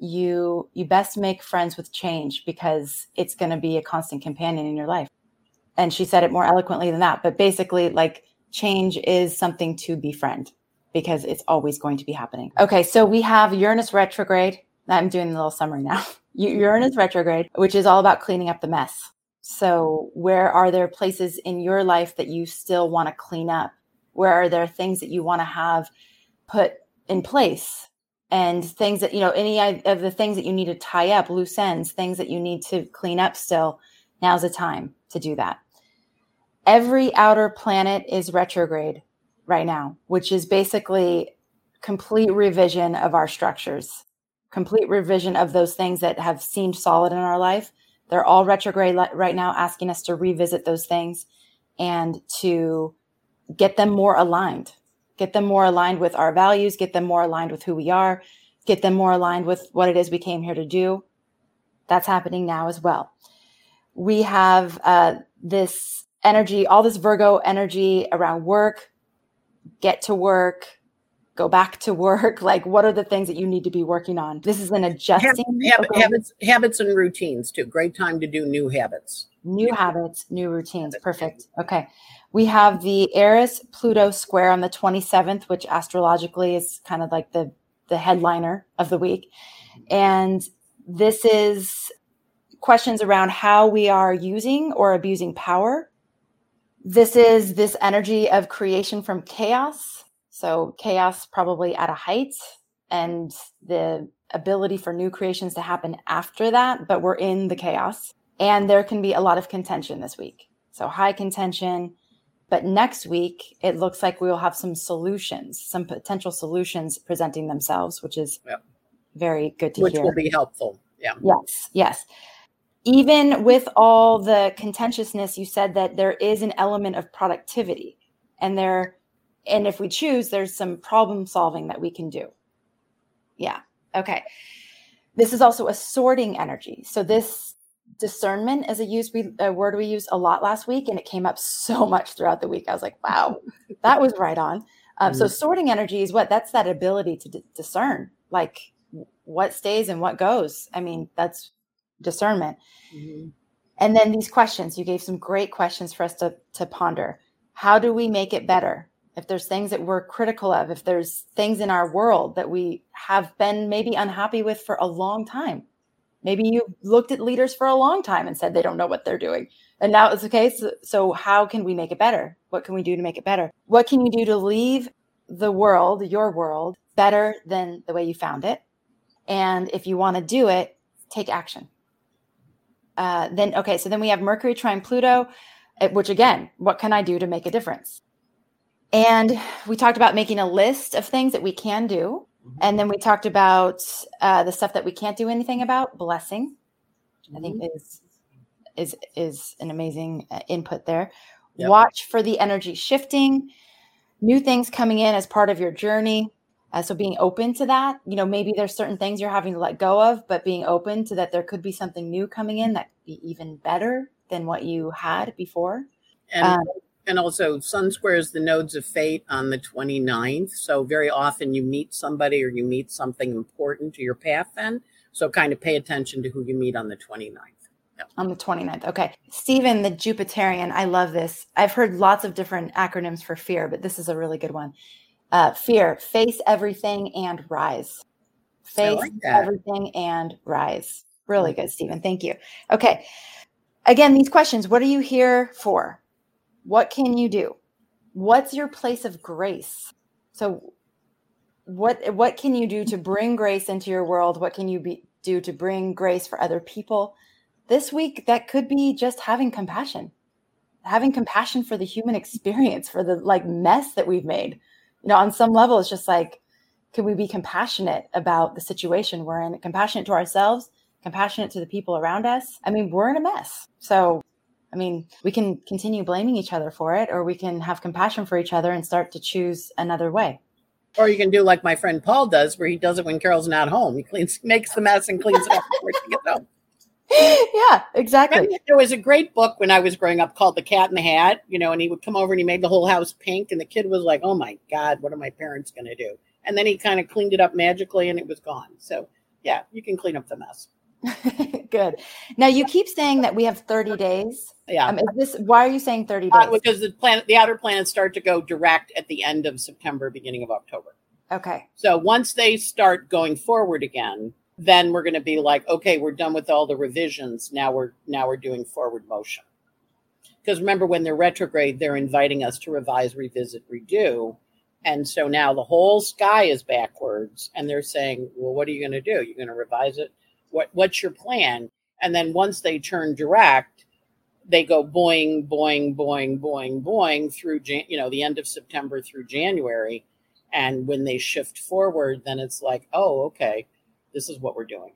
you you best make friends with change because it's going to be a constant companion in your life. And she said it more eloquently than that, but basically like change is something to befriend because it's always going to be happening. Okay, so we have Uranus retrograde. I'm doing a little summary now. Uranus retrograde, which is all about cleaning up the mess. So, where are there places in your life that you still want to clean up? Where are there things that you want to have put in place? And things that, you know, any of the things that you need to tie up, loose ends, things that you need to clean up still, now's the time to do that. Every outer planet is retrograde right now, which is basically complete revision of our structures, complete revision of those things that have seemed solid in our life they're all retrograde right now, asking us to revisit those things and to get them more aligned, get them more aligned with our values, get them more aligned with who we are, get them more aligned with what it is we came here to do. That's happening now as well. We have uh, this energy, all this Virgo energy around work, get to work, go back to work? Like, what are the things that you need to be working on? This is an adjusting habit, habits, habits and routines too. Great time to do new habits. New habits, new routines. Perfect. Okay. We have the Eris Pluto square on the 27th, which astrologically is kind of like the, the headliner of the week. And this is questions around how we are using or abusing power. This is this energy of creation from chaos so chaos probably at a height and the ability for new creations to happen after that, but we're in the chaos. And there can be a lot of contention this week. So high contention. But next week, it looks like we will have some solutions, some potential solutions presenting themselves, which is yep. very good to which hear. Which will be helpful. Yeah. Yes. Yes. even with all the contentiousness, you said that there is an element of productivity and there, and if we choose, there's some problem solving that we can do. Yeah. Okay. This is also a sorting energy. So this discernment is a use we a word we used a lot last week, and it came up so much throughout the week. I was like, wow, that was right on. Um, so mm-hmm. sorting energy is what that's that ability to d- discern like what stays and what goes. I mean, that's discernment. Mm-hmm. And then these questions, you gave some great questions for us to, to ponder. How do we make it better? If there's things that we're critical of, if there's things in our world that we have been maybe unhappy with for a long time, maybe you looked at leaders for a long time and said they don't know what they're doing. And now it's the case. So, how can we make it better? What can we do to make it better? What can you do to leave the world, your world, better than the way you found it? And if you want to do it, take action. Uh, then, okay, so then we have Mercury trine Pluto, eh, which again, what can I do to make a difference? And we talked about making a list of things that we can do. Mm-hmm. And then we talked about uh, the stuff that we can't do anything about, blessing. Mm-hmm. I think mm-hmm. is is is an amazing uh, input there. Yep. Watch for the energy shifting, new things coming in as part of your journey. Uh, so being open to that, you know, maybe there's certain things you're having to let go of, but being open to that there could be something new coming in that could be even better than what you had before. And, um, and also sun squares the nodes of fate on the 29th. So very often you meet somebody or you meet something important to your path then. So kind of pay attention to who you meet on the 29th. On the 29th. Okay. Stephen, the Jupiterian, I love this. I've heard lots of different acronyms for fear, but this is a really good one. Uh, fear, face everything and rise. Face like everything and rise. Really good, Stephen. Thank you. Okay. Again, these questions what are you here for? What can you do? What's your place of grace? So, what what can you do to bring grace into your world? What can you be, do to bring grace for other people? This week, that could be just having compassion, having compassion for the human experience, for the like mess that we've made you know, on some level, it's just like, can we be compassionate about the situation we're in, compassionate to ourselves, compassionate to the people around us? I mean, we're in a mess. So, I mean, we can continue blaming each other for it, or we can have compassion for each other and start to choose another way. Or you can do like my friend Paul does, where he does it when Carol's not home. He cleans, makes the mess and cleans it up before she gets home. yeah, exactly. There was a great book when I was growing up called The Cat in the Hat, you know, and he would come over and he made the whole house pink, and the kid was like, "Oh my god, what are my parents going to do?" And then he kind of cleaned it up magically, and it was gone. So yeah, you can clean up the mess. Good. Now you keep saying that we have 30 days. Yeah. Um, is this why are you saying 30 uh, days? Uh, because the planet, the outer planets start to go direct at the end of September, beginning of October. Okay. So once they start going forward again, then we're going to be like okay we're done with all the revisions now we're now we're doing forward motion because remember when they're retrograde they're inviting us to revise revisit redo and so now the whole sky is backwards and they're saying well what are you going to do you're going to revise it what what's your plan and then once they turn direct they go boing boing boing boing boing through Jan- you know the end of september through january and when they shift forward then it's like oh okay this is what we're doing.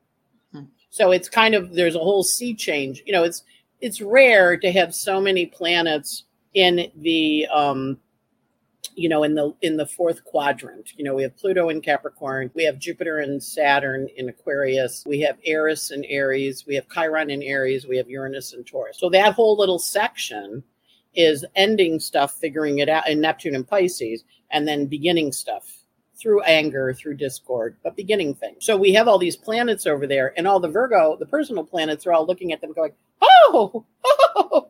Hmm. So it's kind of there's a whole sea change. You know, it's it's rare to have so many planets in the um, you know in the in the fourth quadrant you know we have pluto in capricorn we have jupiter and saturn in aquarius we have eris in aries we have chiron in aries we have uranus in taurus so that whole little section is ending stuff figuring it out in neptune and pisces and then beginning stuff through anger, through discord, but beginning things. So we have all these planets over there, and all the Virgo, the personal planets, are all looking at them going, oh, oh,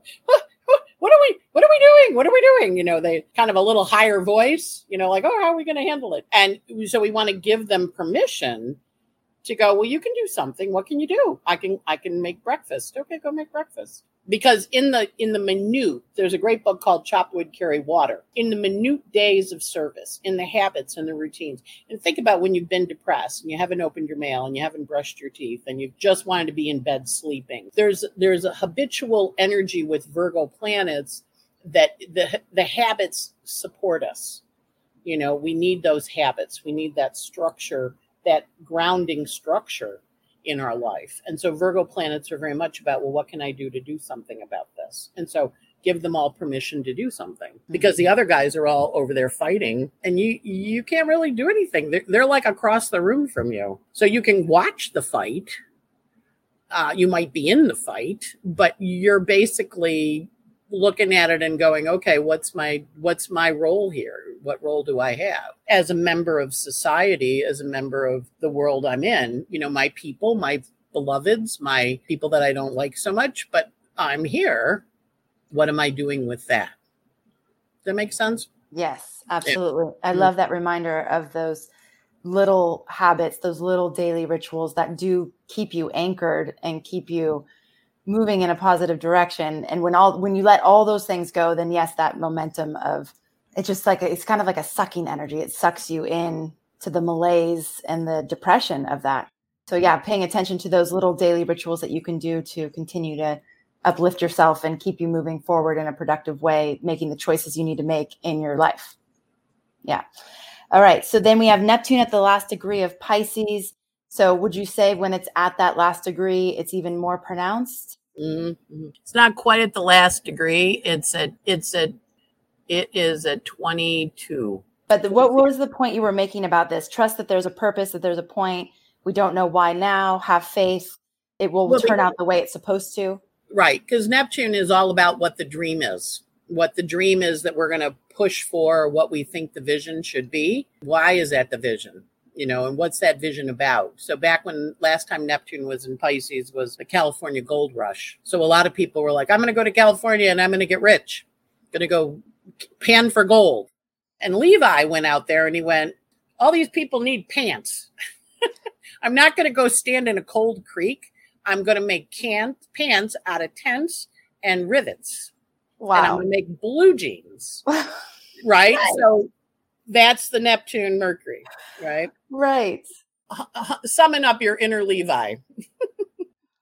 what are we what are we doing? What are we doing? You know they kind of a little higher voice you know like oh how are we going to handle it? And so we want to give them permission to go well you can do something. What can you do? I can i can make breakfast. Okay go make breakfast because in the in the minute there's a great book called chop wood carry water. In the minute days of service in the habits and the routines and think about when you've been depressed and you haven't opened your mail and you haven't brushed your teeth and you've just wanted to be in bed sleeping. There's there's a habitual energy with virgo planets that the the habits support us. You know we need those habits. We need that structure that grounding structure in our life. And so Virgo planets are very much about, well, what can I do to do something about this? And so give them all permission to do something because the other guys are all over there fighting and you you can't really do anything they're, they're like across the room from you so you can watch the fight uh, you might be in the fight but you're basically looking at it and going okay what's my what's my role here what role do i have as a member of society as a member of the world i'm in you know my people my beloveds my people that i don't like so much but i'm here what am I doing with that? Does that make sense? Yes, absolutely. Yeah. I mm-hmm. love that reminder of those little habits, those little daily rituals that do keep you anchored and keep you moving in a positive direction. And when all when you let all those things go, then yes, that momentum of it's just like it's kind of like a sucking energy. It sucks you in to the malaise and the depression of that. So yeah, paying attention to those little daily rituals that you can do to continue to uplift yourself and keep you moving forward in a productive way, making the choices you need to make in your life. Yeah. All right. So then we have Neptune at the last degree of Pisces. So would you say when it's at that last degree, it's even more pronounced? Mm-hmm. It's not quite at the last degree. It's at, it's at, it is at 22. But the, what was the point you were making about this? Trust that there's a purpose, that there's a point. We don't know why now. Have faith. It will well, turn out the way it's supposed to. Right. Because Neptune is all about what the dream is, what the dream is that we're going to push for, what we think the vision should be. Why is that the vision? You know, and what's that vision about? So back when last time Neptune was in Pisces was the California gold rush. So a lot of people were like, I'm going to go to California and I'm going to get rich. going to go pan for gold. And Levi went out there and he went, all these people need pants. I'm not going to go stand in a cold creek I'm going to make can pants out of tents and rivets. Wow. And I'm going to make blue jeans. right? So that's the Neptune Mercury, right? Right. summon up your inner Levi.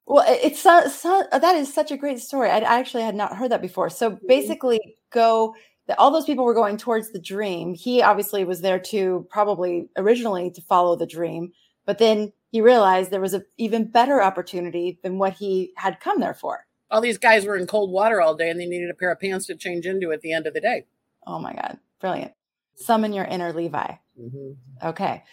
well, it's so, so, that is such a great story. I actually had not heard that before. So mm-hmm. basically, go. All those people were going towards the dream. He obviously was there to probably originally to follow the dream, but then he realized there was an even better opportunity than what he had come there for. All these guys were in cold water all day and they needed a pair of pants to change into at the end of the day. Oh my God. Brilliant. Summon your inner Levi. Mm-hmm. Okay.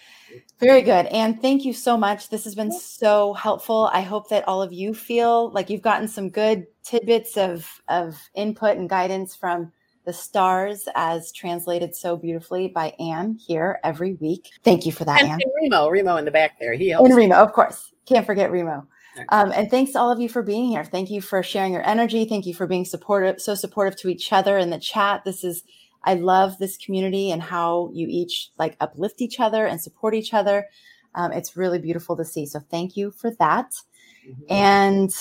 Very good. And thank you so much. This has been so helpful. I hope that all of you feel like you've gotten some good tidbits of, of input and guidance from the stars as translated so beautifully by Anne here every week. Thank you for that, and, Anne. And Remo, Remo in the back there. He helps. And Remo, of course. Can't forget Remo. Um, and thanks to all of you for being here. Thank you for sharing your energy. Thank you for being supportive, so supportive to each other in the chat. This is, I love this community and how you each like uplift each other and support each other. Um, it's really beautiful to see. So thank you for that. Mm-hmm. And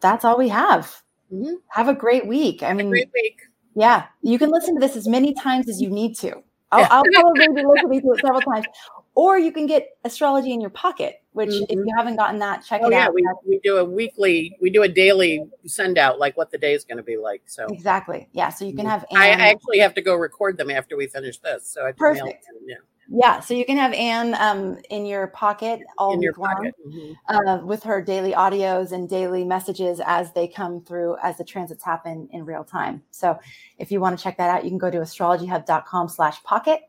that's all we have. Mm-hmm. Have a great week. I mean, great week. Yeah, you can listen to this as many times as you need to. I'll, yeah. I'll probably be listening to it several times. Or you can get astrology in your pocket, which mm-hmm. if you haven't gotten that, check oh, it yeah, out. We, we do a weekly, we do a daily send out, like what the day is going to be like. So exactly, yeah. So you can mm-hmm. have. Anne. I actually have to go record them after we finish this, so I perfect. Yeah. Yeah, so you can have Anne um, in your pocket all in week long mm-hmm. uh, with her daily audios and daily messages as they come through as the transits happen in real time. So if you want to check that out, you can go to astrologyhub.com slash pocket.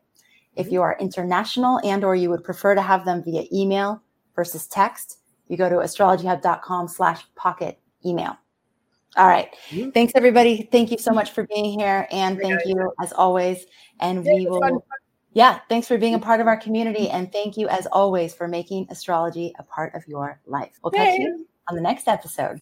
If mm-hmm. you are international and or you would prefer to have them via email versus text, you go to astrologyhub.com slash pocket email. All right. mm-hmm. Thanks, everybody. Thank you so much for being here. And thank you as always. And we will yeah, thanks for being a part of our community. And thank you, as always, for making astrology a part of your life. We'll catch you on the next episode.